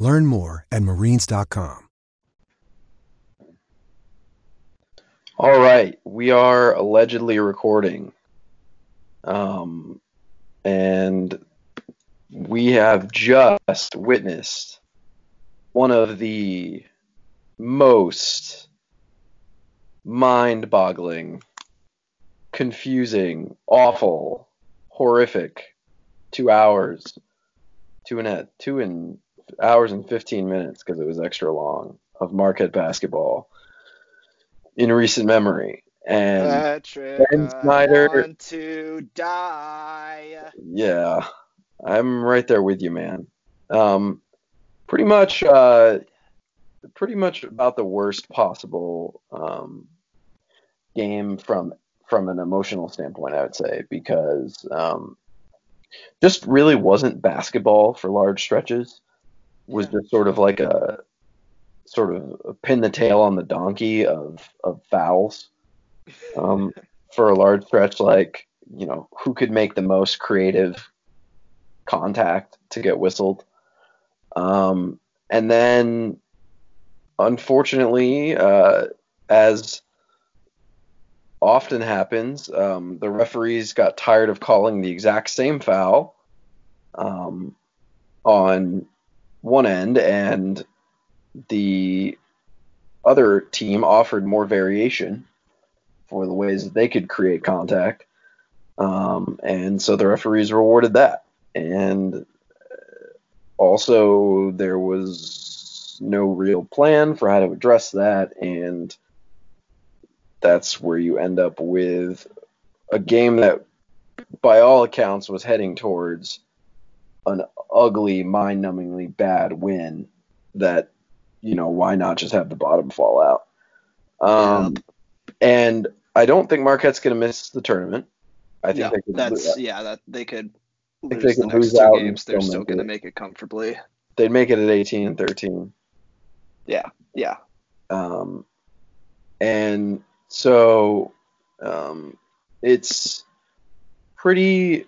Learn more at marines.com. All right, we are allegedly recording. Um, and we have just witnessed one of the most mind boggling, confusing, awful, horrific two hours, two and a two and hours and 15 minutes because it was extra long of Marquette basketball in recent memory. And Patrick, Ben Snyder, I to die. yeah, I'm right there with you, man. Um, pretty much, uh, pretty much about the worst possible um, game from from an emotional standpoint, I would say, because um, just really wasn't basketball for large stretches. Was Yeah. just sort of like a sort of a pin the tail on the donkey of of fouls um, for a large stretch. Like you know, who could make the most creative contact to get whistled? Um, and then, unfortunately, uh, as often happens, um, the referees got tired of calling the exact same foul um, on one end, and the other team offered more variation for the ways that they could create contact. Um, and so the referees rewarded that. And also, there was no real plan for how to address that. And that's where you end up with a game that, by all accounts, was heading towards an ugly, mind numbingly bad win that, you know, why not just have the bottom fall out? Um, And I don't think Marquette's going to miss the tournament. I think yeah, they could that's yeah, that they could lose they the could next lose two out games. They're still going to it. make it comfortably. they'd make it at 18 and 13. Yeah, yeah, Um, and so um, it's pretty.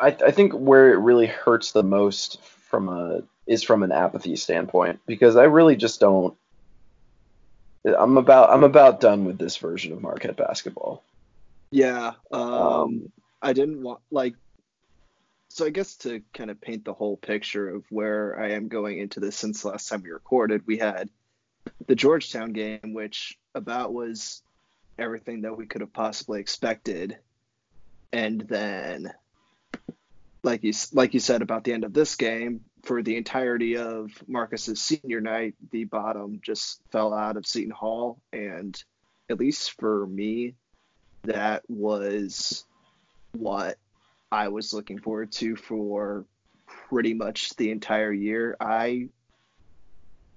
I, I think where it really hurts the most from a is from an apathy standpoint because I really just don't. I'm about I'm about done with this version of Marquette basketball. yeah. Um, Um, I didn't want like. So I guess to kind of paint the whole picture of where I am going into this since last time we recorded, we had the Georgetown game, which about was everything that we could have possibly expected, and then, like you like you said about the end of this game, for the entirety of Markus's senior night, the bottom just fell out of Seton Hall, and at least for me, that was what I was looking forward to for pretty much the entire year. I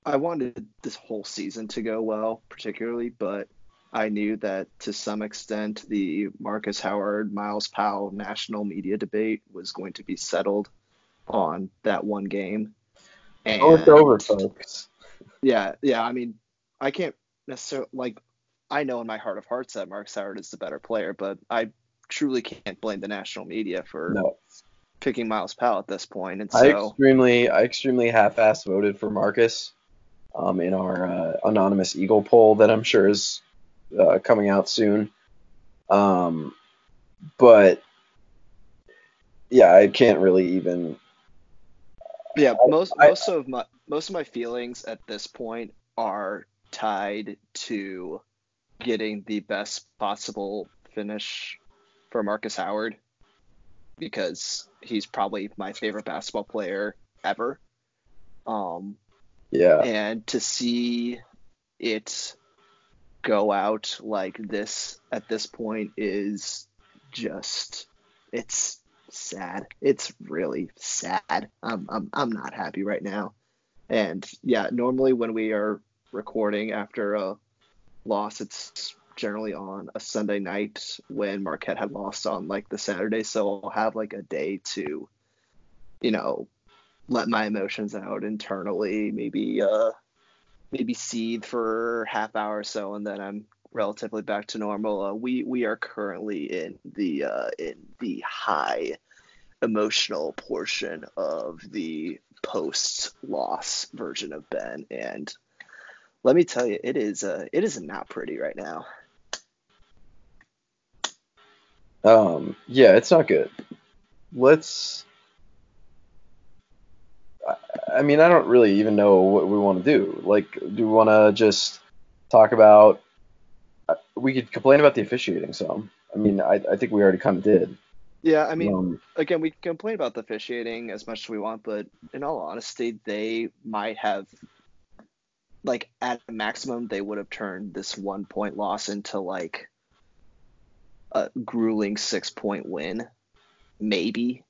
I wanted this whole season to go well, particularly, but I knew that to some extent the Markus Howard, Myles Powell national media debate was going to be settled on that one game. And oh, it's over, folks. yeah, yeah. I mean, I can't necessarily like. I know in my heart of hearts that Markus Howard is the better player, but I truly can't blame the national media for No, picking Myles Powell at this point. And I extremely, I extremely half-ass voted for Markus um, in our uh, anonymous Eagle poll that I'm sure is uh, coming out soon. Um, but yeah, I can't really even. yeah, I- most I- most of my most of my feelings at this point are tied to getting the best possible finish for Markus Howard because he's probably my favorite basketball player ever. Um, Yeah, and to see it go out like this at this point is just it's sad. It's really sad. I'm i'm, I'm not happy right now. And yeah, normally when we are recording after a loss, it's generally on a Sunday night when Marquette had lost on like the Saturday. So I'll have like a day to, you know, let my emotions out internally, maybe uh maybe seethe for half hour or so, and then I'm relatively back to normal. Uh, we we are currently in the uh, in the high emotional portion of the post loss version of Ben, and let me tell you, it is uh, it is not pretty right now. Um, yeah, it's not good. Let's. I mean, I don't really even know what we want to do. Like, do we want to just talk about? Uh, we could complain about the officiating some. I mean, I, I think we already kind of did. Yeah, I mean, um, again, we complain about the officiating as much as we want, but in all honesty, they might have, like, at a maximum, they would have turned this one point loss into like a grueling six point win, maybe.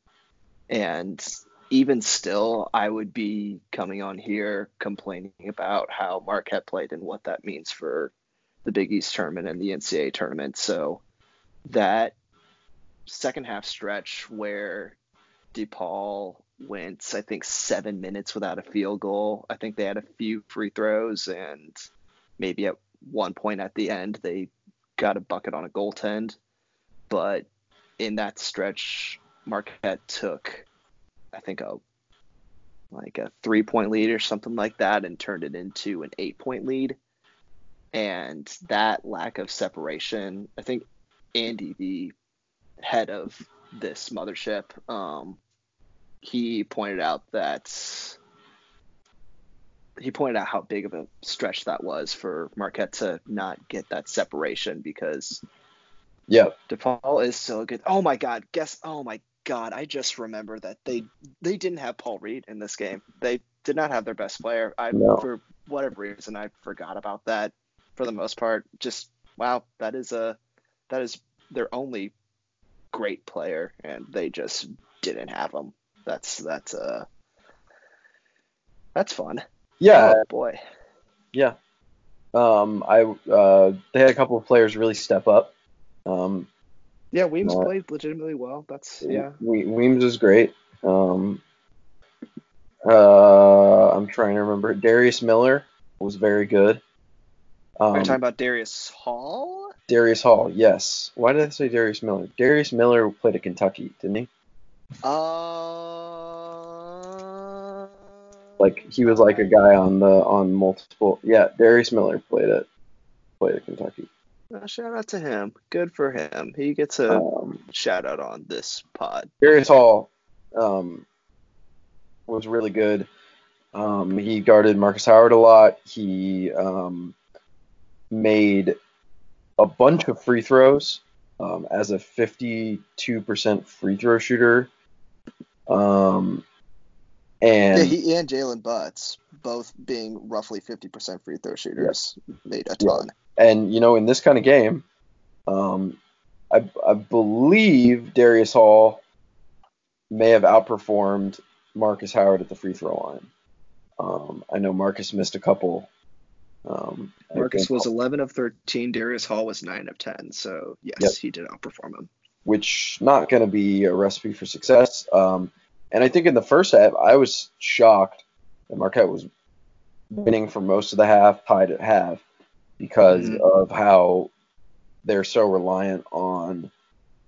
And even still, I would be coming on here complaining about how Marquette played and what that means for the Big East tournament and the NCAA tournament. So that second half stretch where DePaul went, I think, seven minutes without a field goal. I think they had a few free throws, and maybe at one point at the end, they got a bucket on a goaltend but in that stretch, Marquette took, I think, a like a three point lead or something like that and turned it into an eight point lead. And that lack of separation, I think Andy, the head of this mothership, um, he pointed out that he pointed out how big of a stretch that was for Marquette to not get that separation because yeah. DePaul is so good. Oh my god, guess oh my god, I just remember that they they didn't have Paul Reed in this game. They did not have their best player. I no. for whatever reason I forgot about that for the most part. Just wow, that is a that is their only great player and they just didn't have him. That's that's uh that's fun. Yeah. Oh, boy. Yeah. Um I uh they had a couple of players really step up um, yeah, Weems uh, played legitimately well. That's yeah. Weems is great. Um, uh, I'm trying to remember. Darius Miller was very good. Um, Are you talking about Darious Hall? Darious Hall, yes. Why did I say Darius Miller? Darius Miller played at Kentucky, didn't he? Uh. Like he was like a guy on the on multiple. Yeah, Darius Miller played at played at Kentucky. Uh, shout out to him. Good for him. He gets a um, shout out on this pod. Darious Hall um, was really good. Um, he guarded Markus Howard a lot. He um, made a bunch of free throws um, as a 52% free throw shooter. Um, and yeah, he and Jaylen Butz, both being roughly 50% free throw shooters, yeah. made a ton. Yeah. And you know, in this kind of game, um, I, I believe Darious Hall may have outperformed Markus Howard at the free throw line. Um, I know Markus missed a couple. Um, Markus was 11 of 13. Darious Hall was 9 of 10. So, yes, yep. he did outperform him. Which not going to be a recipe for success. Um, and I think in the first half, I was shocked that Marquette was winning for most of the half, tied at half because mm-hmm. of how they're so reliant on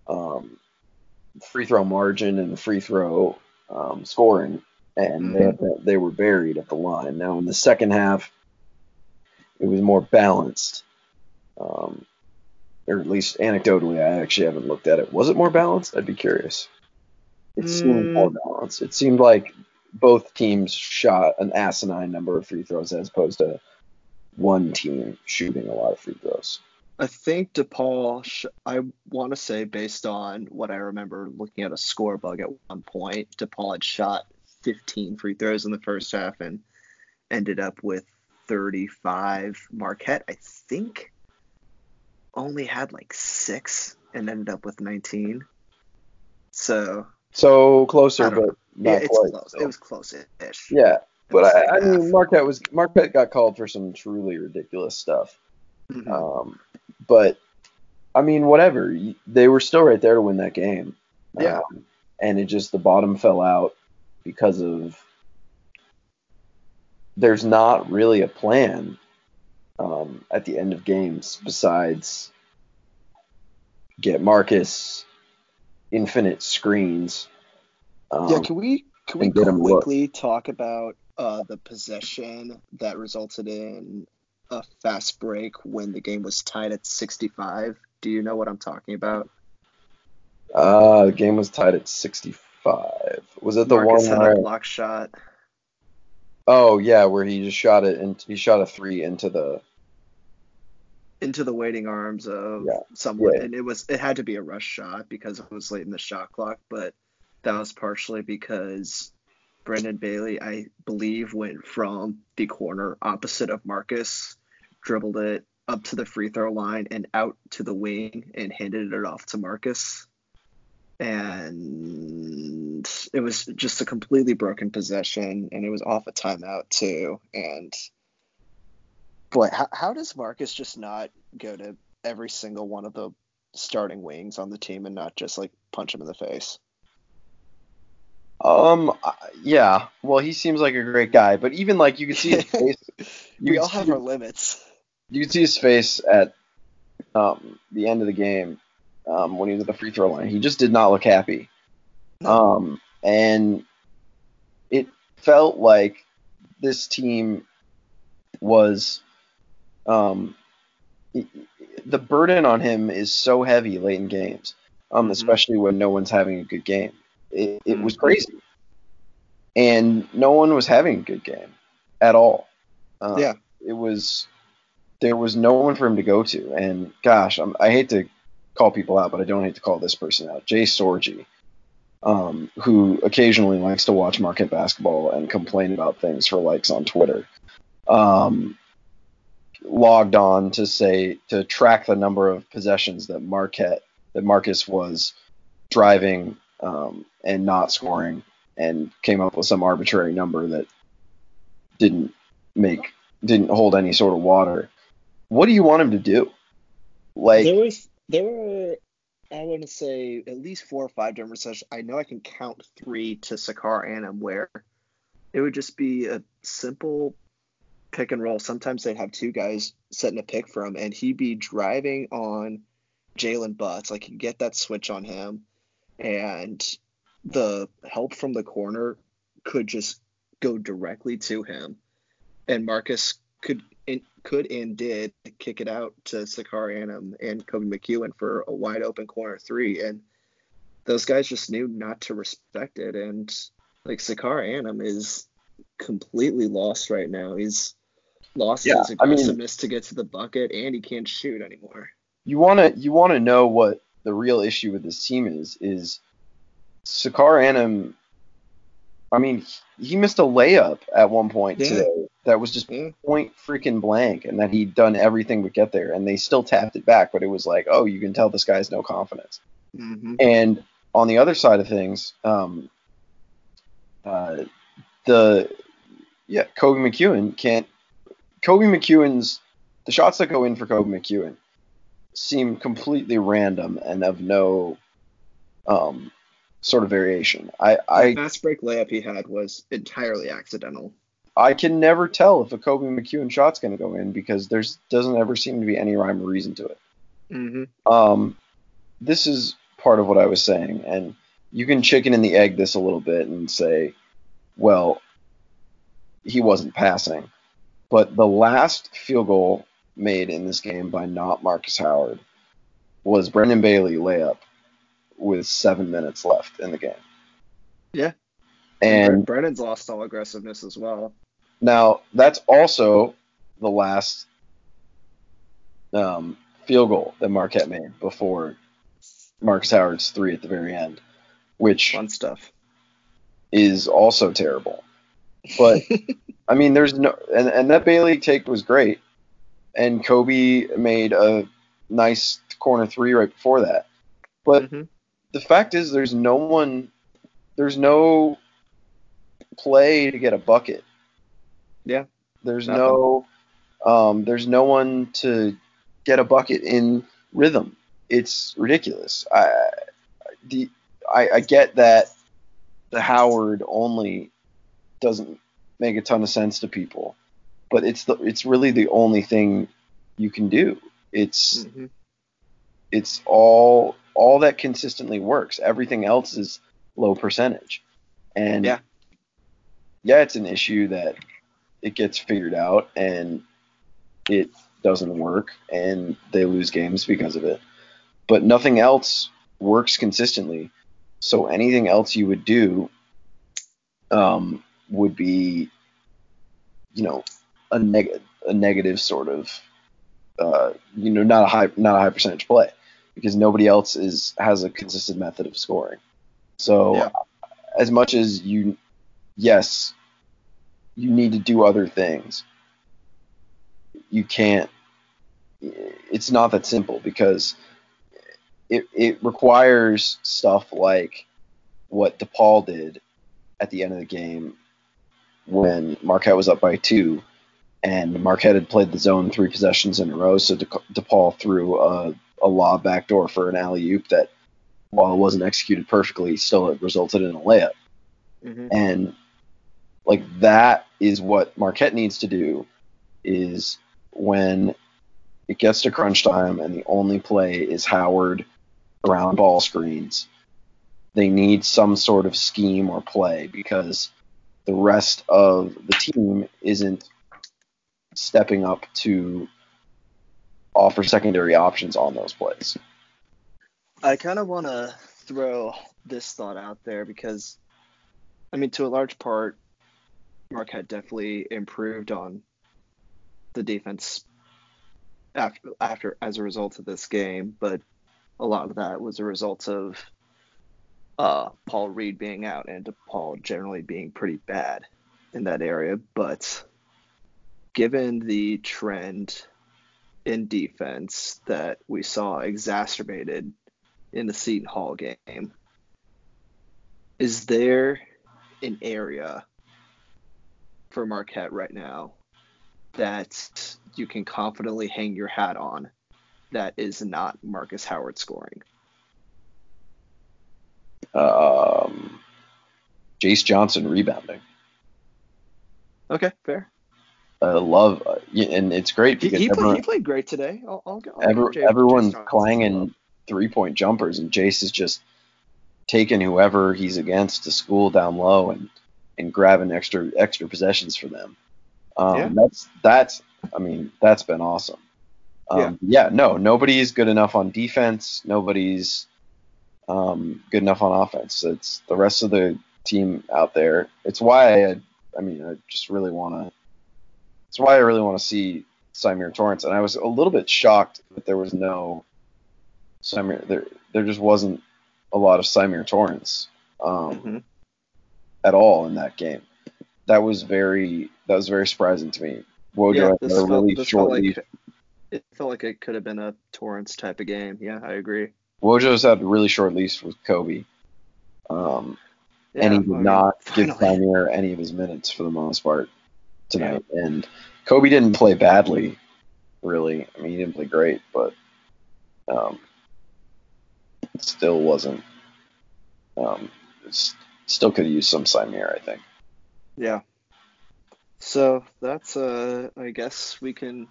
um, free throw margin and free throw um, scoring, and mm-hmm. they, they were buried at the line. Now in the second half, it was more balanced, um, or at least anecdotally, I actually haven't looked at it. Was it more balanced? I'd be curious. It seemed more mm. balanced. It seemed like both teams shot an asinine number of free throws as opposed to one team shooting a lot of free throws. I think DePaul, I want to say, based on what I remember looking at a score bug at one point, DePaul had shot 15 free throws in the first half and ended up with 35. Marquette, I think, only had like six and ended up with 19. So. So closer, but not yeah, quite. Close. So. It was close-ish. Yeah, But I, I mean. Marquette was Marquette got called for some truly ridiculous stuff. Mhm. Um, but I mean, whatever. They were still right there to win that game. Yeah. Um, and it just the bottom fell out because of there's not really a plan um, at the end of games besides get Markus infinite screens. Um, yeah, can we can we and get 'em look. quickly talk about uh, the possession that resulted in a fast break when the game was tied at 65? Do you know what I'm talking about? uh, the game was tied at 65. Was it the Markus one had where? a block shot. Oh yeah, where he just shot it and he shot a three into the into the waiting arms of Yeah. someone, Yeah. and it was it had to be a rush shot because it was late in the shot clock, but that was partially because Brendan Bailey, I believe, went from the corner opposite of Markus, dribbled it up to the free throw line and out to the wing and handed it off to Markus. And it was just a completely broken possession, and it was off a timeout too. And boy, how, how does Markus just not go to every single one of the starting wings on the team and not just like punch him in the face? Um, yeah. Well, he seems like a great guy, but even like you could see his face. You we all see, have our limits. you could see his face at um the end of the game um when he was at the free throw line. He just did not look happy. Um, and it felt like this team was um the burden on him is so heavy late in games, um, Mhm. especially when no one's having a good game. It, it was Mhm. crazy, and no one was having a good game at all. Um, Yeah. it was there was no one for him to go to, and gosh, I'm, I hate to call people out, but I don't hate to call this person out, Jay Sorgi, um, who occasionally likes to watch Marquette basketball and complain about things for likes on Twitter. Um, logged on to say to track the number of possessions that Marquette that Markus was driving um, and not scoring, and came up with some arbitrary number that didn't make didn't hold any sort of water. What do you want him to do? Like, there was there were I want to say at least four or five different sessions. I know I can count three to Sacar Anim where it would just be a simple pick and roll. Sometimes they'd have two guys setting a pick for him, and he'd be driving on Jaylen Butz. Like you get that switch on him, and the help from the corner could just go directly to him, and Markus could and could and did kick it out to Sacar Anim um, and Koby McEwen for a wide open corner three, and those guys just knew not to respect it. And like Sacar Anim is completely lost right now. He's lost Yeah, his I mean- aggressiveness to get to the bucket, and he can't shoot anymore. you want to you want to know what the real issue with this team is is Sacar Anim I mean he, he missed a layup at one point Yeah. today that was just Yeah. point freaking blank and that he'd done everything but get there and they still tapped it back but it was like oh you can tell this guy has no confidence Mm-hmm. and on the other side of things um uh the yeah Koby McEwen can't Koby McEwen's the shots that go in for Koby McEwen seem completely random and of no um, sort of variation. I, the I fast break layup he had was entirely accidental. I can never tell if a Koby McEwen shot's going to go in because there's doesn't ever seem to be any rhyme or reason to it. Mm-hmm. Um, this is part of what I was saying, and you can chicken and the egg this a little bit and say, well, he wasn't passing, but the last field goal made in this game by not Markus Howard was Brendan Bailey layup with seven minutes left in the game. Yeah. And Brendan's lost all aggressiveness as well. now that's also the last um, field goal that Marquette made before Markus Howard's three at the very end, which Fun stuff. is also terrible. But I mean, there's no and, and that Bailey take was great, and Koby made a nice corner three right before that. But Mhm. the fact is, there's no one, there's no play to get a bucket Yeah. There's Nothing. no um, there's no one to get a bucket in rhythm. It's ridiculous. I the I, I get that the Howard only doesn't make a ton of sense to people, but it's the it's really the only thing you can do. It's Mhm. it's all all that consistently works. Everything else is low percentage. And Yeah. yeah, it's an issue that it gets figured out and it doesn't work and they lose games because of it. But nothing else works consistently. So anything else you would do um, would be, you know, a neg- a negative sort of, uh, you know, not a high not a high percentage play because nobody else is has a consistent method of scoring. So Yeah. as much as you, yes, you need to do other things. You can't. It's not that simple because it it requires stuff like what DePaul did at the end of the game when Marquette was up by two, and Marquette had played the zone three possessions in a row, so De- DePaul threw a, a lob backdoor for an alley oop that, while it wasn't executed perfectly, still it resulted in a layup. Mhm. And like that is what Marquette needs to do is when it gets to crunch time and the only play is Howard around ball screens, they need some sort of scheme or play because the rest of the team isn't stepping up to offer secondary options on those plays. I kind of want to throw this thought out there because, I mean, to a large part, Marquette definitely improved on the defense after, after as a result of this game, but a lot of that was a result of uh, Paul Reed being out and DePaul generally being pretty bad in that area. But given the trend in defense that we saw exacerbated in the Seton Hall game, is there an area for Marquette right now that you can confidently hang your hat on that is not Markus Howard scoring? Um, Jayce Johnson rebounding. Okay, fair. I love, uh, and it's great He, because he, everyone, played, he played great today. I'll, I'll, I'll Every, Jay- everyone's clanging three point jumpers, and Jayce is just taking whoever he's against to school down low and, and grabbing extra extra possessions for them. Um, Yeah. That's that's I mean that's been awesome. Um, yeah. no, nobody's good enough on defense. Nobody's um, good enough on offense. It's the rest of the team out there. It's why I I mean I just really want to. It's why I really want to see Symir Torrence, and I was a little bit shocked that there was no Symir. There, there just wasn't a lot of Symir Torrence um, Mhm. at all in that game. That was very that was very surprising to me. Wojo Yeah, had a really short felt leash. it felt like it could have been a Torrence type of game. Yeah, I agree. Wojo's had a really short leash with Koby, um, Yeah, and he did mean, not give finally. Symir any of his minutes for the most part tonight. And Koby didn't play badly, really. I mean, he didn't play great, but um, still wasn't. Um, still could used some Symir, I think. Yeah. So that's uh I guess we can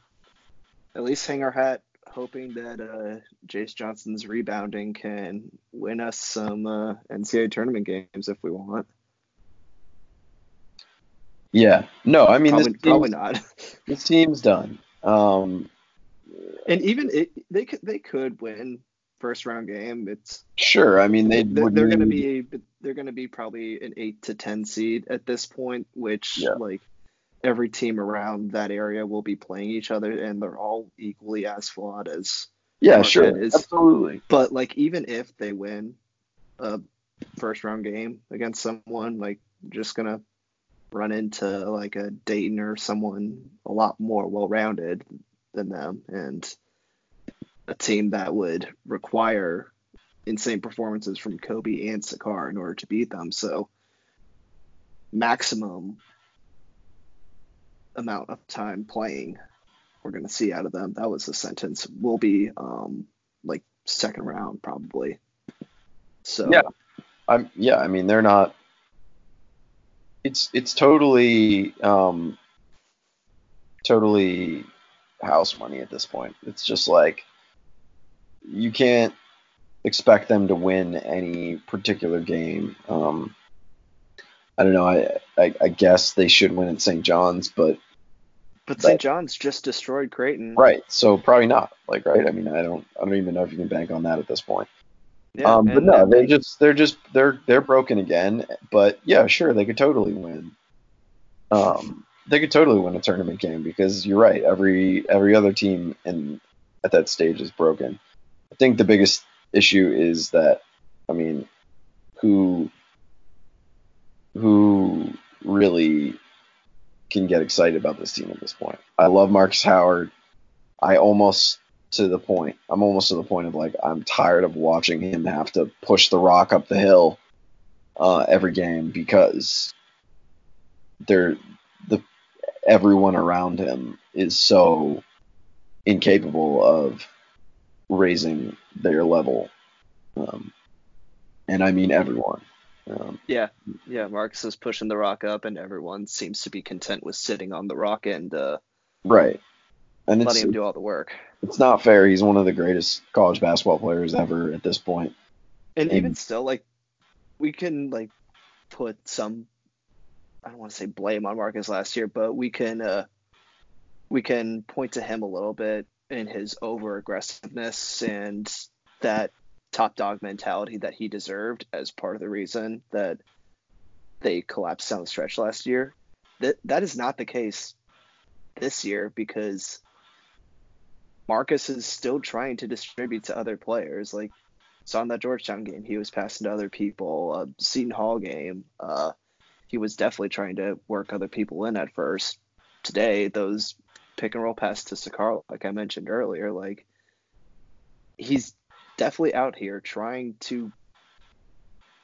at least hang our hat hoping that uh Jayce Johnson's rebounding can win us some uh NCAA tournament games if we want. Yeah. No, I mean probably, this probably not. this team's done. Um, and even it, they could they could win first round game. It's sure. I mean they they're, they're going to be they're going to be probably an 8 to 10 seed at this point which Yeah. like every team around that area will be playing each other and they're all equally as flawed as Yeah, Marquette sure. is- Absolutely. but like even if they win a first round game against someone like just going to run into like a Dayton or someone a lot more well-rounded than them and a team that would require insane performances from Koby and Sacar in order to beat them. So maximum amount of time playing we're going to see out of them. That was the sentence. Will be um, like second round probably. So yeah, I'm yeah. I mean, they're not. It's it's totally um, totally house money at this point. It's just like you can't expect them to win any particular game. Um, I don't know. I, I, I guess they should win at St. John's, but but St. John's just destroyed Creighton. Right. So probably not. Like right. I mean, I don't I don't even know if you can bank on that at this point. Yeah, um, but no, they just they're just they're they're broken again. But yeah, sure, they could totally win. Um, they could totally win a tournament game because you're right. Every every other team in at that stage is broken. I think the biggest issue is that I mean, who who really can get excited about this team at this point. I love Markus Howard. I almost to the point. I'm almost to the point of like I'm tired of watching him have to push the rock up the hill uh, every game because they're the everyone around him is so incapable of raising their level, um, and I mean everyone. Um, yeah, yeah. Markus is pushing the rock up, and everyone seems to be content with sitting on the rock and uh, right, and letting him do all the work. It's not fair. He's one of the greatest college basketball players ever at this point. And, and even still, like we can like put some I don't want to say blame on Markus last year, but we can uh, we can point to him a little bit in his over aggressiveness and that top dog mentality that he deserved as part of the reason that they collapsed down the stretch last year. That that is not the case this year because Markus is still trying to distribute to other players. Like saw in that Georgetown game, he was passing to other people. Uh, Seton Hall game, uh, he was definitely trying to work other people in at first. Today, those pick and roll passes to Sacar, like I mentioned earlier, like he's definitely out here trying to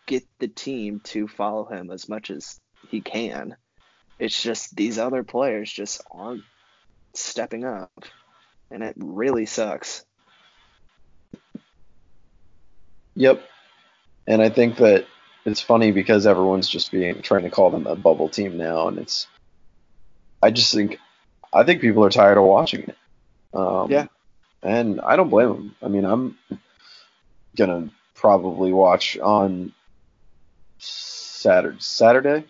get the team to follow him as much as he can. It's just these other players just aren't stepping up, and it really sucks. Yep. And I think that it's funny because everyone's just being trying to call them a bubble team now, and it's. I just think, I think people are tired of watching it. Um, yeah. And I don't blame them. I mean, I'm gonna probably watch on Saturday. Saturday.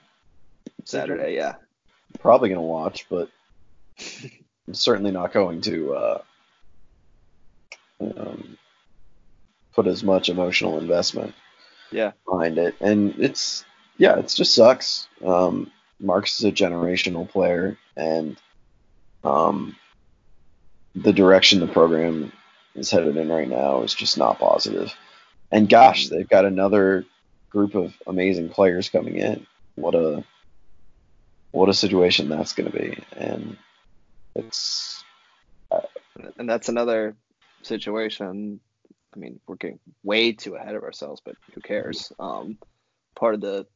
Saturday, yeah. Probably gonna watch, but I'm certainly not going to uh, um, put as much emotional investment yeah behind it. And it's yeah, it just sucks. Um, Markus is a generational player, and um, the direction the program is headed in right now is just not positive. And gosh, mm-hmm. they've got another group of amazing players coming in. What a what a situation that's going to be, and it's uh, and that's another situation. I mean, we're getting way too ahead of ourselves, but who cares? Um, part of the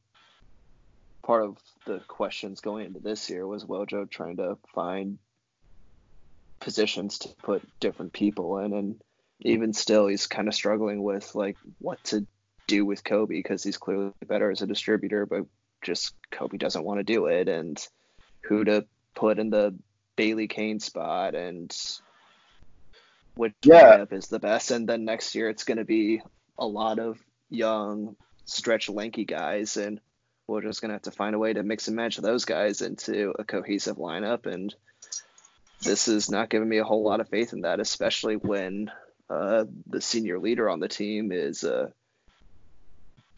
part of the questions going into this year was Wojo trying to find positions to put different people in, and even still, he's kind of struggling with like what to do with Koby because he's clearly better as a distributor, but just Koby doesn't want to do it, and who to put in the Bailey Cain spot and which yeah. lineup is the best. And then next year it's going to be a lot of young, stretch, lanky guys, and we're just going to have to find a way to mix and match those guys into a cohesive lineup. And this is not giving me a whole lot of faith in that, especially when uh, the senior leader on the team is uh,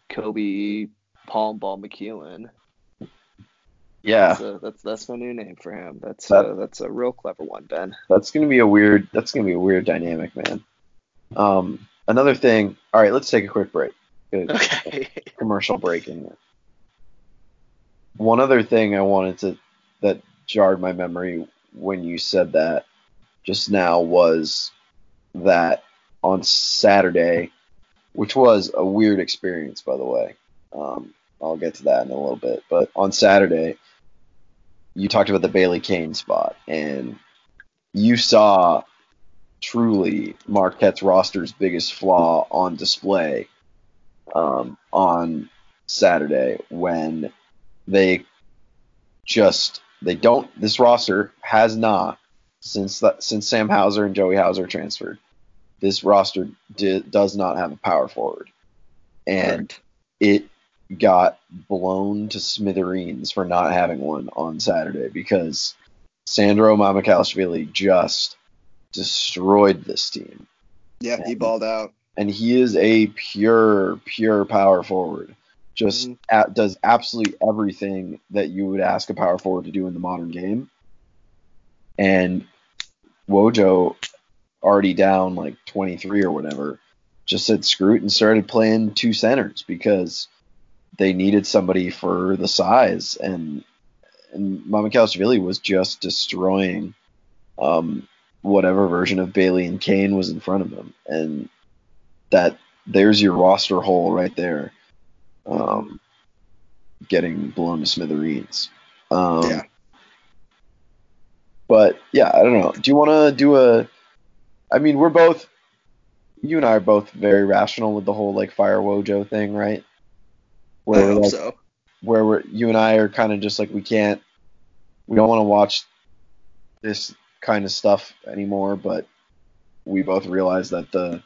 Koby Palm Ball McEwen. Yeah, that's, a, that's, that's my new name for him. That's that, a, that's a real clever one, Ben. That's gonna be a weird. That's gonna be a weird dynamic, man. Um, another thing. All right, let's take a quick break. Okay. Commercial break in there. One other thing I wanted to that jarred my memory when you said that just now was that on Saturday, which was a weird experience, by the way. Um, I'll get to that in a little bit. But on Saturday, you talked about the Bailey Cain spot, and you saw truly Marquette's roster's biggest flaw on display um, on Saturday when they just they don't this roster has not since that since Sam Hauser and Joey Hauser transferred this roster di- does not have a power forward and Correct. it got blown to smithereens for not having one on Saturday because Sandro Mamukelashvili just destroyed this team. Yeah, he balled out. And he is a pure, pure power forward. Just Mhm. a- does absolutely everything that you would ask a power forward to do in the modern game. And Wojo, already down like 23 or whatever, just said screw it and started playing two centers because they needed somebody for the size and and Mamukelashvili was just destroying um, whatever version of Bailey and Cain was in front of him, and that there's your roster hole right there, um, getting blown to smithereens. Um, Yeah. But yeah, I don't know. Do you want to do a? I mean, we're both. You and I are both very rational with the whole like fire Wojo thing, right? I Where we're hope like, so. where we're you and I are kind of just like we can't we don't want to watch this kind of stuff anymore, but we both realize that the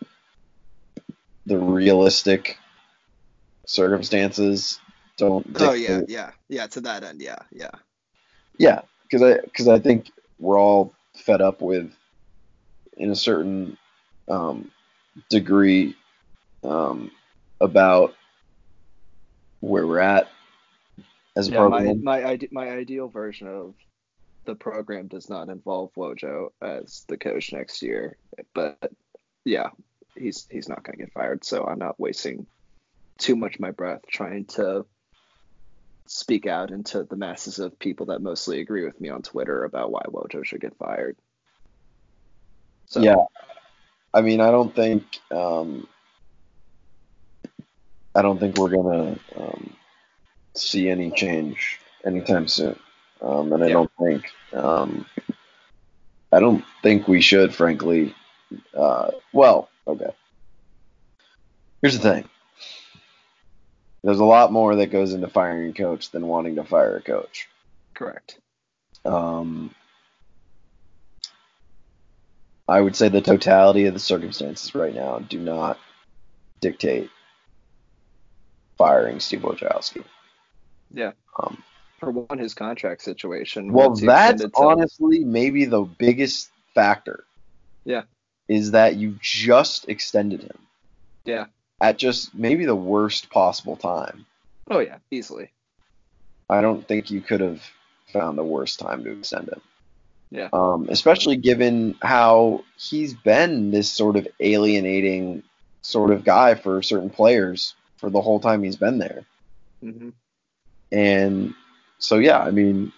the realistic circumstances don't Oh yeah, yeah, yeah. To that end, yeah, yeah. yeah because I because I think we're all fed up with in a certain um, degree um, about where we're at as a Yeah, my program. my ide- my ideal version of the program does not involve Wojo as the coach next year, but yeah, he's he's not going to get fired, so I'm not wasting too much of my breath trying to speak out into the masses of people that mostly agree with me on Twitter about why Wojo should get fired. So Yeah. I mean, I don't think um, I don't think we're gonna um, see any change anytime soon, um, and I Yeah. don't think um, I don't think we should, frankly. Uh, well, okay. Here's the thing. There's a lot more that goes into firing a coach than wanting to fire a coach. correct. Um, I would say the totality of the circumstances right now do not dictate firing Steve Wojciechowski. Yeah. Um, For one, his contract situation. well, that's honestly maybe the biggest factor. Yeah. Is that you just extended him Yeah. at just maybe the worst possible time. Oh yeah, easily. I don't think you could have found the worst time to extend him. Yeah. Um, especially given how he's been this sort of alienating sort of guy for certain players for the whole time he's been there. hmm And so, yeah, I mean,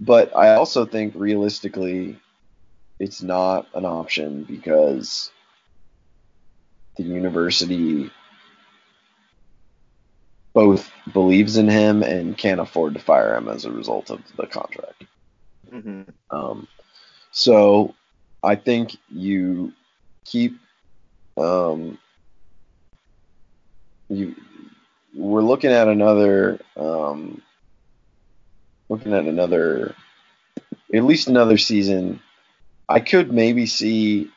but I also think realistically, it's not an option because the university both believes in him and can't afford to fire him as a result of the contract. hmm Um, so I think you keep um, you we're looking at another um, looking at another at least another season. I could maybe see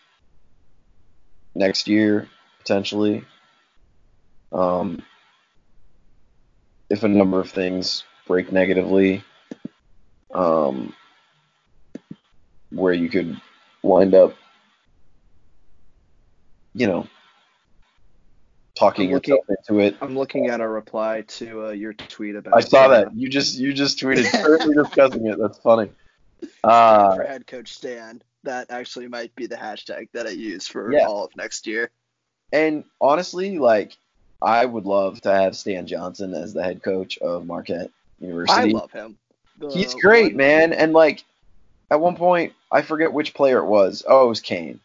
next year potentially um, if a number of things break negatively um, where you could wind up you know talking looking- yourself into it I'm looking at a reply to uh, your tweet about. I saw that. You just you just tweeted currently discussing it. That's funny. Uh, for head coach Stan. That actually might be the hashtag that I use for Yeah. all of next year. and honestly, like I would love to have Stan Johnson as the head coach of Marquette University. I love him. The He's great, one- man. And like at one point, I forget which player it was. Oh, it was Cain.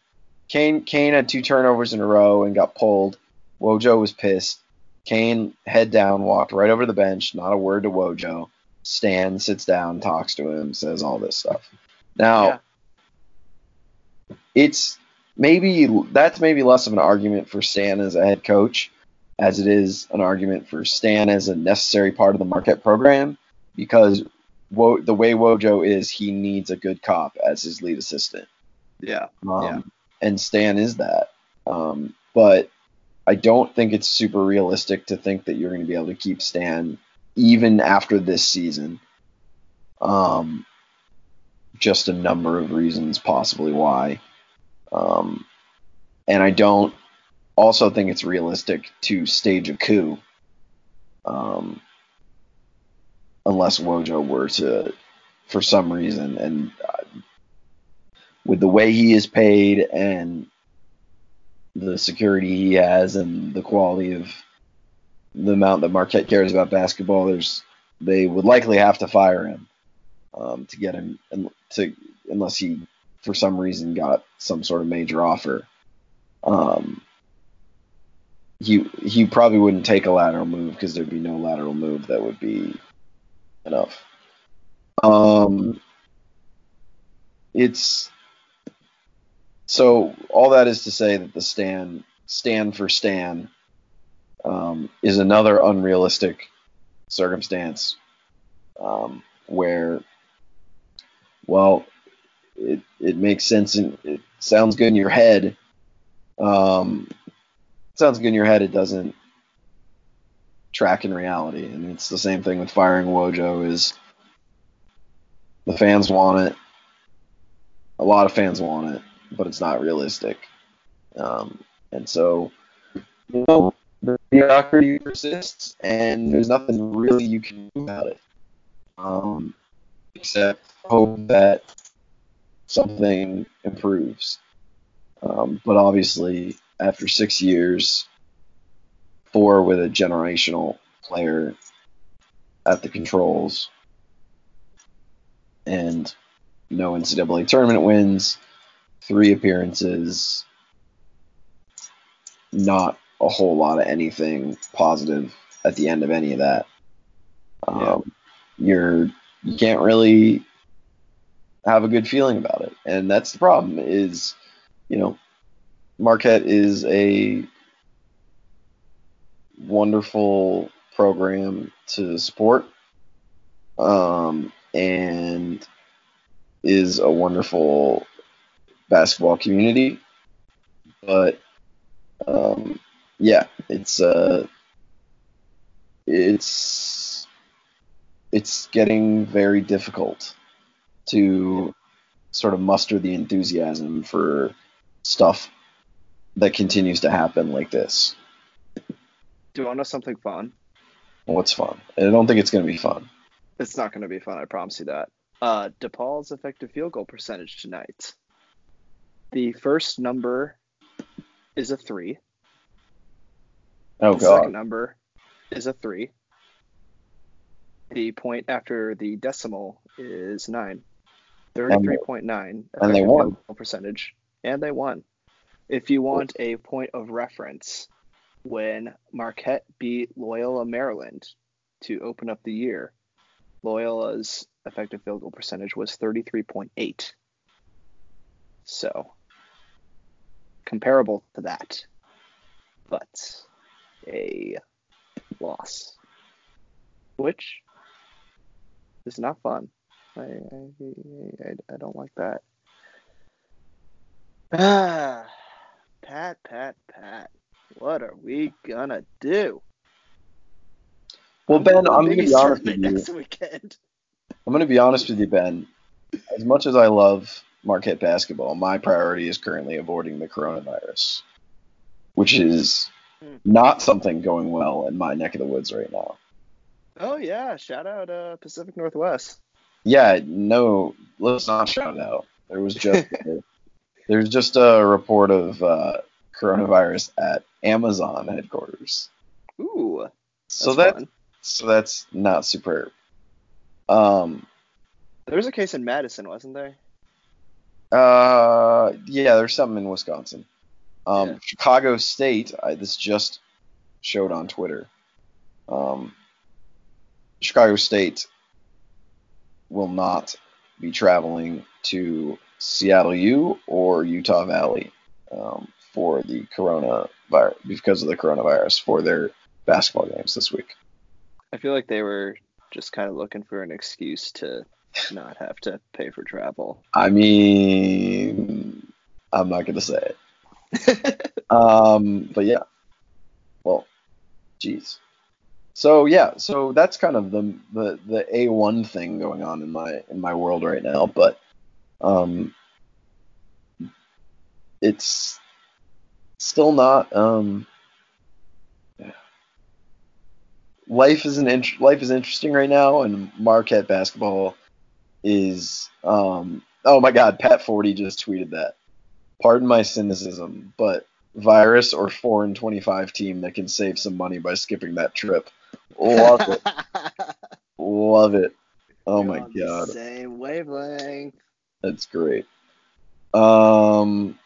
Cain Cain had two turnovers in a row and got pulled. Wojo was pissed. Cain head down walked right over the bench, not a word to Wojo. Stan sits down, talks to him, says all this stuff. Now, Yeah. it's maybe that's maybe less of an argument for Stan as a head coach as it is an argument for Stan as a necessary part of the Marquette program because Wo- the way Wojo is, he needs a good cop as his lead assistant. Yeah. Um, Yeah. And Stan is that. Um, but I don't think it's super realistic to think that you're going to be able to keep Stan even after this season. Um, just a number of reasons, possibly why. Um, and I don't also think it's realistic to stage a coup. Um, unless Wojo were to, for some reason, and uh, with the way he is paid and the security he has and the quality of the amount that Marquette cares about basketball, there's they would likely have to fire him um, to get him to unless he for some reason got some sort of major offer. Um, he he probably wouldn't take a lateral move because there'd be no lateral move that would be enough. Um, it's so all that is to say that the stand stand for Stan um, is another unrealistic circumstance um, where, well, it it makes sense and it sounds good in your head. Um, sounds good in your head. It doesn't track in reality, and it's the same thing with firing Wojo. Is the fans want it? A lot of fans want it, but it's not realistic. Um, and so, you know, the mediocrity persists, and there's nothing really you can do about it, um, except hope that something improves. Um, but obviously, after six years, four with a generational player at the controls, and no NCAA tournament wins, three appearances, not a whole lot of anything positive at the end of any of that. Um, You're you can't really have a good feeling about it, and that's the problem. Is you know Marquette is a wonderful program to support, um, and is a wonderful basketball community, but um, yeah, it's uh, it's it's getting very difficult to sort of muster the enthusiasm for stuff that continues to happen like this. Do you want to know something fun? What's fun? I don't think it's going to be fun. It's not going to be fun. I promise you that. Uh, DePaul's effective field goal percentage tonight. The first number is a three. Oh the god. second number is a three. The point after the decimal is nine. Thirty-three point nine. and they won. percentage, and they won. If you want a point of reference, when Marquette beat Loyola Maryland to open up the year, Loyola's effective field goal percentage was thirty-three point eight. So comparable to that, but a loss, which is not fun. I I, I, I don't like that. Ah, Pat, Pat, Pat. What are we gonna do? Well, Ben, I'm going to be honest with you. next weekend. I'm going to be honest with you, Ben. As much as I love Marquette basketball, my priority is currently avoiding the coronavirus, which is Hmm. not something going well in my neck of the woods right now. Oh yeah, shout out uh, Pacific Northwest. Yeah, no, let's not shout out. There was just there's just a report of uh, coronavirus at Amazon headquarters. Ooh, So that's that fun. so that's not superb. Um, There was a case in Madison, wasn't there? Uh, yeah, there's something in Wisconsin. Um, Yeah. Chicago State. I, this just showed on Twitter. Um, Chicago State will not be traveling to Seattle U or Utah Valley um, for the coronavirus because of the coronavirus for their basketball games this week. I feel like they were just kind of looking for an excuse to not have to pay for travel. I mean, I'm not gonna say it. um, but yeah. Well, jeez. So yeah, so that's kind of the the the A1 thing going on in my in my world right now, but um it's still not um life is an int- life is interesting right now and Marquette basketball is um oh my god, Pat Forde just tweeted that. Pardon my cynicism, but virus or 4 and 25 team that can save some money by skipping that trip. Love it. Love it. Oh You're my god. Same wavelength. That's great. Um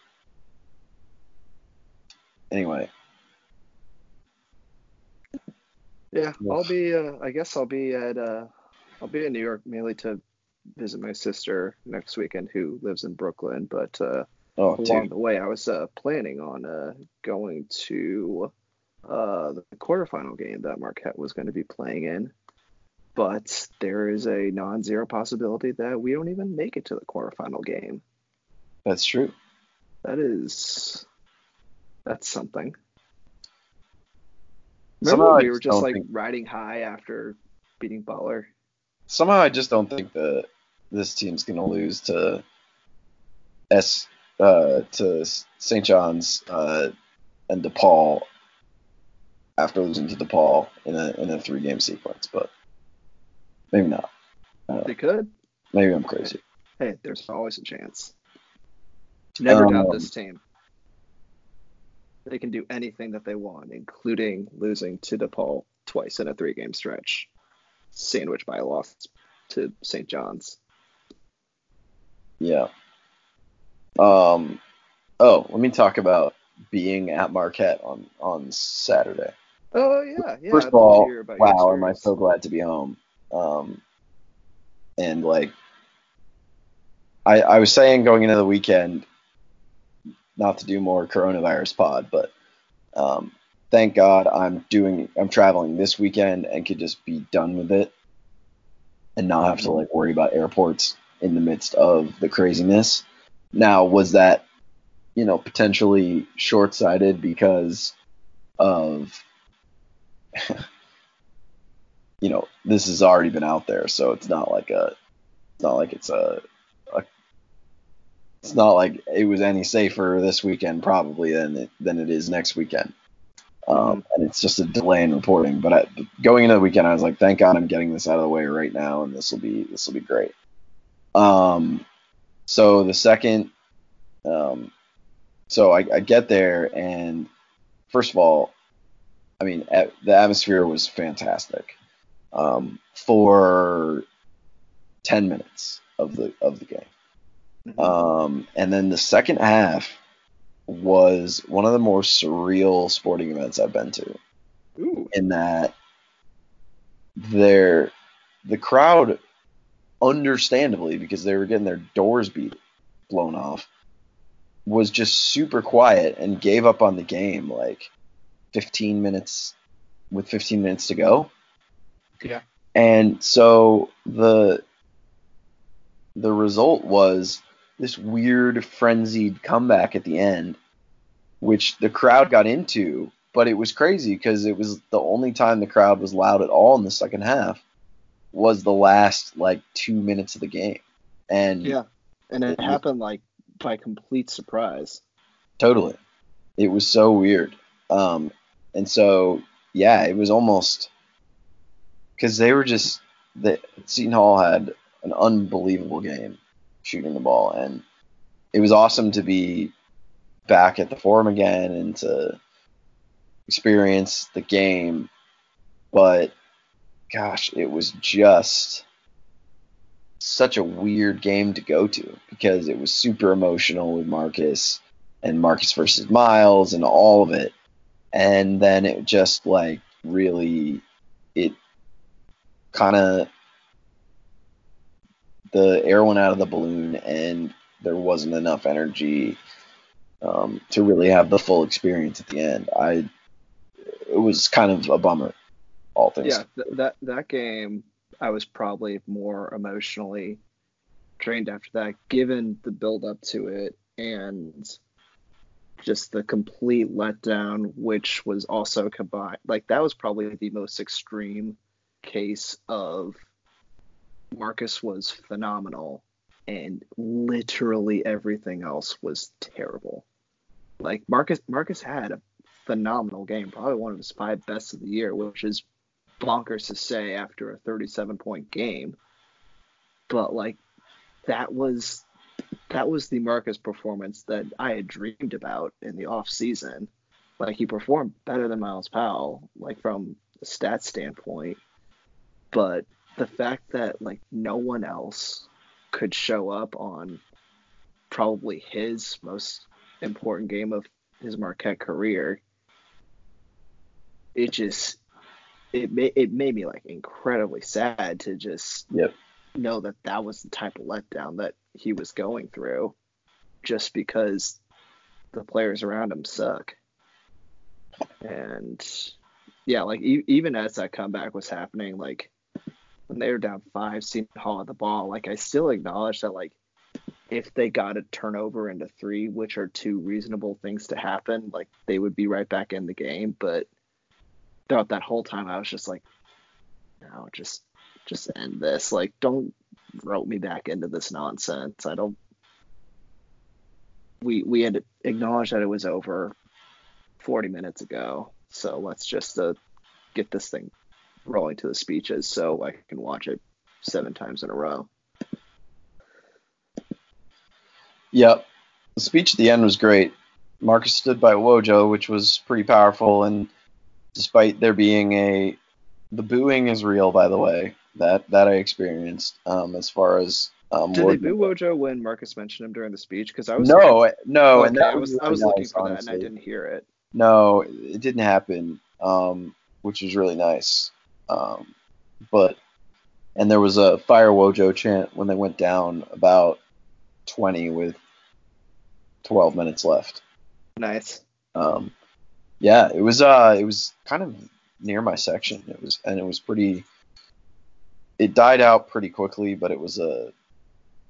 anyway, Yeah, Yeah. I'll be. Uh, I guess I'll be at. Uh, I'll be in New York mainly to visit my sister next weekend, who lives in Brooklyn. But uh, oh along dude. the way, I was uh, planning on uh, going to uh, the quarterfinal game that Marquette was going to be playing in. But there is a non-zero possibility that we don't even make it to the quarterfinal game. That's true. That is. That's something. Somehow Remember when we were just just like think- riding high after beating Butler? Somehow I just don't think that this team's going to lose to S uh to St. John's uh and DePaul after losing to DePaul in a in a three game sequence, but maybe not. I don't know. They could. Maybe I'm crazy. Hey, there's always a chance. Never doubt Um, this team. They can do anything that they want, including losing to DePaul twice in a three-game stretch, sandwiched by a loss to St. John's. Yeah. Um. Oh, let me talk about being at Marquette on on Saturday. Oh yeah, yeah. First I'd of all, hear about your wow, am I so glad to be home. Um, and like, I I was saying going into the weekend, not to do more coronavirus pod, but um, thank God I'm doing I'm traveling this weekend and could just be done with it, and not have to like worry about airports in the midst of the craziness. Now, was that you know potentially short sighted because of you know, this has already been out there, so it's not like a, it's not like it's a, a it's not like it was any safer this weekend probably than it, than it is next weekend. Um, and it's just a delay in reporting. But I, going into the weekend, I was like, thank God I'm getting this out of the way right now, and this will be this will be great. Um, so the second, um, so I, I get there, and first of all, I mean, at, the atmosphere was fantastic um, for ten minutes of the of the game, Mhm. um, and then the second half was one of the more surreal sporting events I've been to. Ooh. In that, there, the crowd, understandably because they were getting their doors beat blown off, was just super quiet and gave up on the game like 15 minutes with 15 minutes to go. Yeah. And so the the result was this weird frenzied comeback at the end which the crowd got into, but it was crazy because it was the only time the crowd was loud at all in the second half was the last like 2 minutes of the game. And Yeah, and it It- happened like by complete surprise. Totally. It was so weird. Um, and so, yeah, it was almost because they were just the Seton Hall had an unbelievable game shooting the ball, and it was awesome to be back at the forum again and to experience the game. But gosh, it was just such a weird game to go to because it was super emotional with Markus and Markus versus Myles and all of it. And then it just like really it kind of the air went out of the balloon and there wasn't enough energy um, to really have the full experience at the end. I it was kind of a bummer. All things. Yeah, th- that that game, I was probably more emotionally drained after that, given the build up to it and just the complete letdown, which was also combined. Like that was probably the most extreme case of Markus was phenomenal and literally everything else was terrible. Like Markus Markus had a phenomenal game, probably one of his five best of the year, which is bonkers to say after a 37 point game. But like that was that was the Markus performance that I had dreamed about in the off season. Like he performed better than Myles Powell, like from a stat standpoint. But the fact that like no one else could show up on probably his most important game of his Marquette career, it just it made it made me like incredibly sad to just Yep. know that that was the type of letdown that he was going through, just because the players around him suck. And yeah, like e- even as that comeback was happening, like when they were down five, Seton Hall at the ball, like I still acknowledge that like if they got a turnover into three, which are two reasonable things to happen, like they would be right back in the game. But throughout that whole time, I was just like, no, just just end this. Like, don't rope me back into this nonsense. I don't. We we had acknowledged that it was over 40 minutes ago, so let's just uh, get this thing rolling to the speeches so I can watch it seven times in a row. Yep. The speech at the end was great. Markus stood by Wojo, which was pretty powerful, and despite there being a the booing is real, by the way. That that I experienced. Um, as far as um, Did they Wojo- boo Wojo when Markus mentioned him during the speech? Because I was No, no, okay, and that I was I really was looking nice, for that and. I didn't hear it. No, it didn't happen, um, which was really nice. Um, but and there was a fire Wojo chant when they went down about 20 with 12 minutes left. Nice. Um, yeah, it was uh, it was kind of near my section. It was and it was pretty. It died out pretty quickly, but it was a,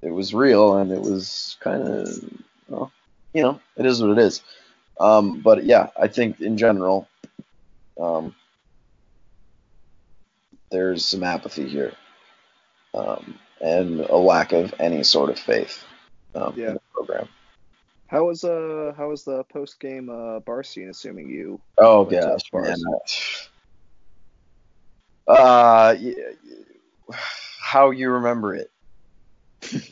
it was real and it was kind of, well, you know, it is what it is. Um, but yeah, I think in general, um, there's some apathy here, um, and a lack of any sort of faith um, Yeah. in the program. How was uh how was the post game uh bar scene? Assuming you Oh gosh, man. Uh, y- y- how you remember it?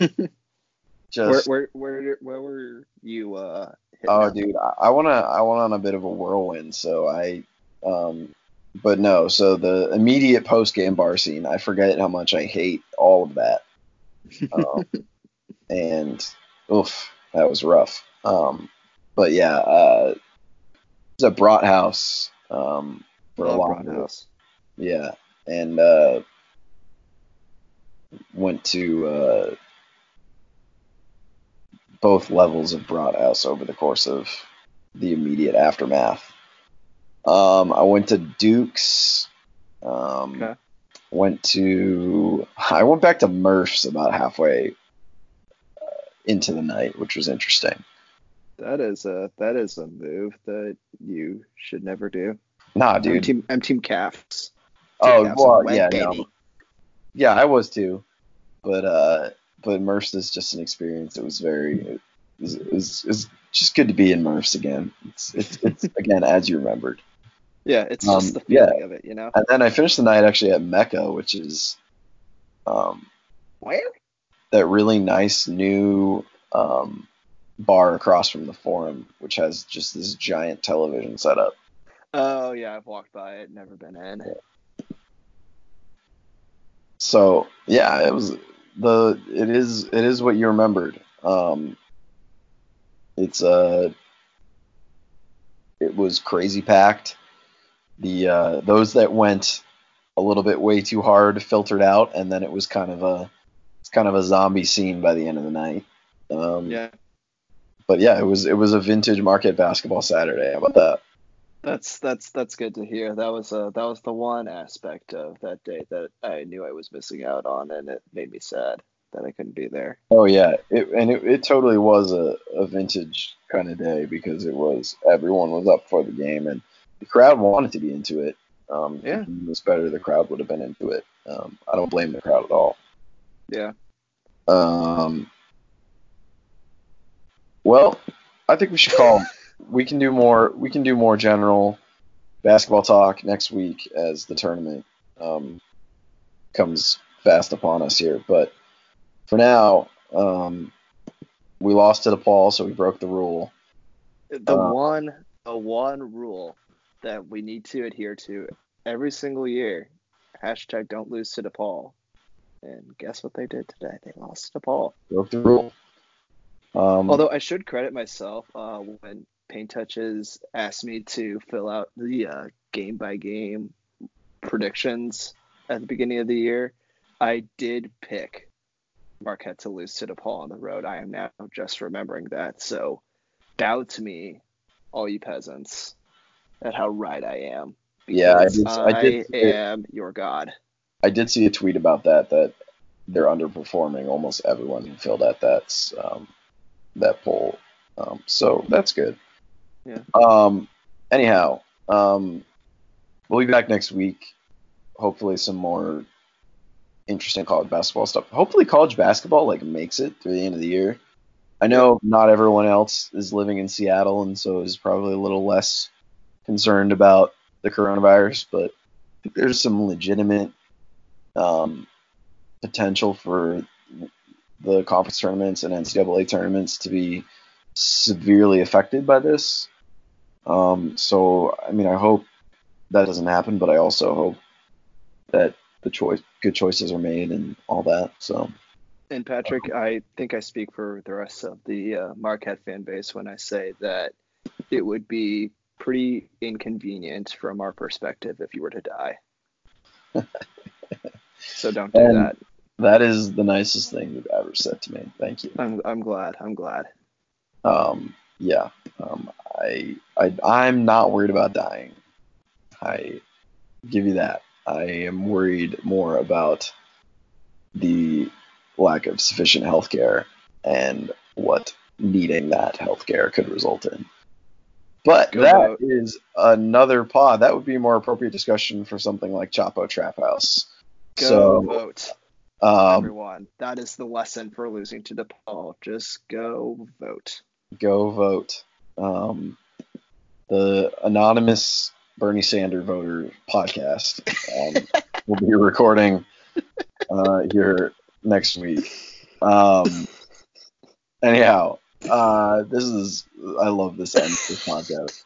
where Just where where where were you uh oh, up? dude, I, I wanna I went on a bit of a whirlwind, so I um, but no, so the immediate post game bar scene, I forget how much I hate all of that. Um, and oof, that was rough. Um, but yeah, uh, it was at Brat House um, for a long time. House. Yeah, and uh, went to uh, both levels of Brat House over the course of the immediate aftermath. Um, I went to Duke's. Um, Okay. Went to. I went back to Murph's about halfway uh, into the night, which was interesting. That is a that is a move that you should never do. Nah, I'm dude. team I'm team Cavs. Oh Cavs well, yeah, no. Yeah, I was too, but uh, but Murph's is just an experience. It was very, it was, it was, it was just good to be in Murph's again. It's, it's, it's again as you remembered. Yeah, it's Um, just the yeah. feeling of it, you know. And then I finished the night actually at Mecca, which is, um, Where? that really nice new um bar across from the Forum, which has just this giant television setup. Oh yeah, I've walked by it, never been in. So yeah, it was the it is it is what you remembered. Um, it's uh, it was crazy packed. The uh, those that went a little bit way too hard filtered out, and then it was kind of a it's kind of a zombie scene by the end of the night. Um, Yeah, But yeah, it was it was a vintage Marquette basketball Saturday. How about that? that's that's that's good to hear. That was uh that was the one aspect of that day that I knew I was missing out on, and it made me sad that I couldn't be there. Oh yeah, it, and it, it totally was a, a vintage kind of day because it was everyone was up for the game and the crowd wanted to be into it. Um, Yeah. if it was better. The crowd would have been into it. Um, I don't blame the crowd at all. Yeah. Um, well, I think we should call. we can do more. We can do more general basketball talk next week as the tournament um, comes fast upon us here. But for now, um, we lost to DePaul, so we broke the rule. The Uh, one the one rule that we need to adhere to every single year. Hashtag don't lose to DePaul. And guess what they did today? They lost to DePaul. Broke the rule. Um, Although I should credit myself uh, when Paint Touches asked me to fill out the uh, game by game predictions at the beginning of the year, I did pick Marquette to lose to DePaul on the road. I am now just remembering that. So bow to me, all you peasants, at how right I am. Yeah, I did- I did see it. am your god. I did see a tweet about that that they're underperforming almost everyone who filled out that um, that poll. Um, so that's good. Yeah. Um. Anyhow, um, we'll be back next week. Hopefully, some more interesting college basketball stuff. Hopefully, college basketball like makes it through the end of the year. I know not everyone else is living in Seattle, and so is probably a little less concerned about the coronavirus, but there's some legitimate um, potential for the conference tournaments and NCAA tournaments to be severely affected by this. Um, so, I mean, I hope that doesn't happen, but I also hope that the choice, good choices are made and all that. So, And Patrick, I think I speak for the rest of the uh, Marquette fan base when I say that it would be pretty inconvenient from our perspective if you were to die. so don't do And- that. That is the nicest thing you've ever said to me. Thank you. I'm I'm glad. I'm glad. Um, yeah, um, I, I, I'm not worried about dying. I give you that. I am worried more about the lack of sufficient health care and what needing that health care could result in. But Go that vote. is another pod. That would be a more appropriate discussion for something like Chapo Trap House. Go so, vote, um, everyone. That is the lesson for losing to DePaul. Just go vote. go vote. Um, the anonymous Bernie Sanders voter podcast um, will be recording uh, here next week. Um, anyhow, uh, this is I love this end this podcast.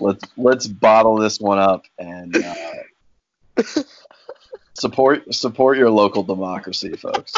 Let's let's bottle this one up and uh, support support your local democracy, folks.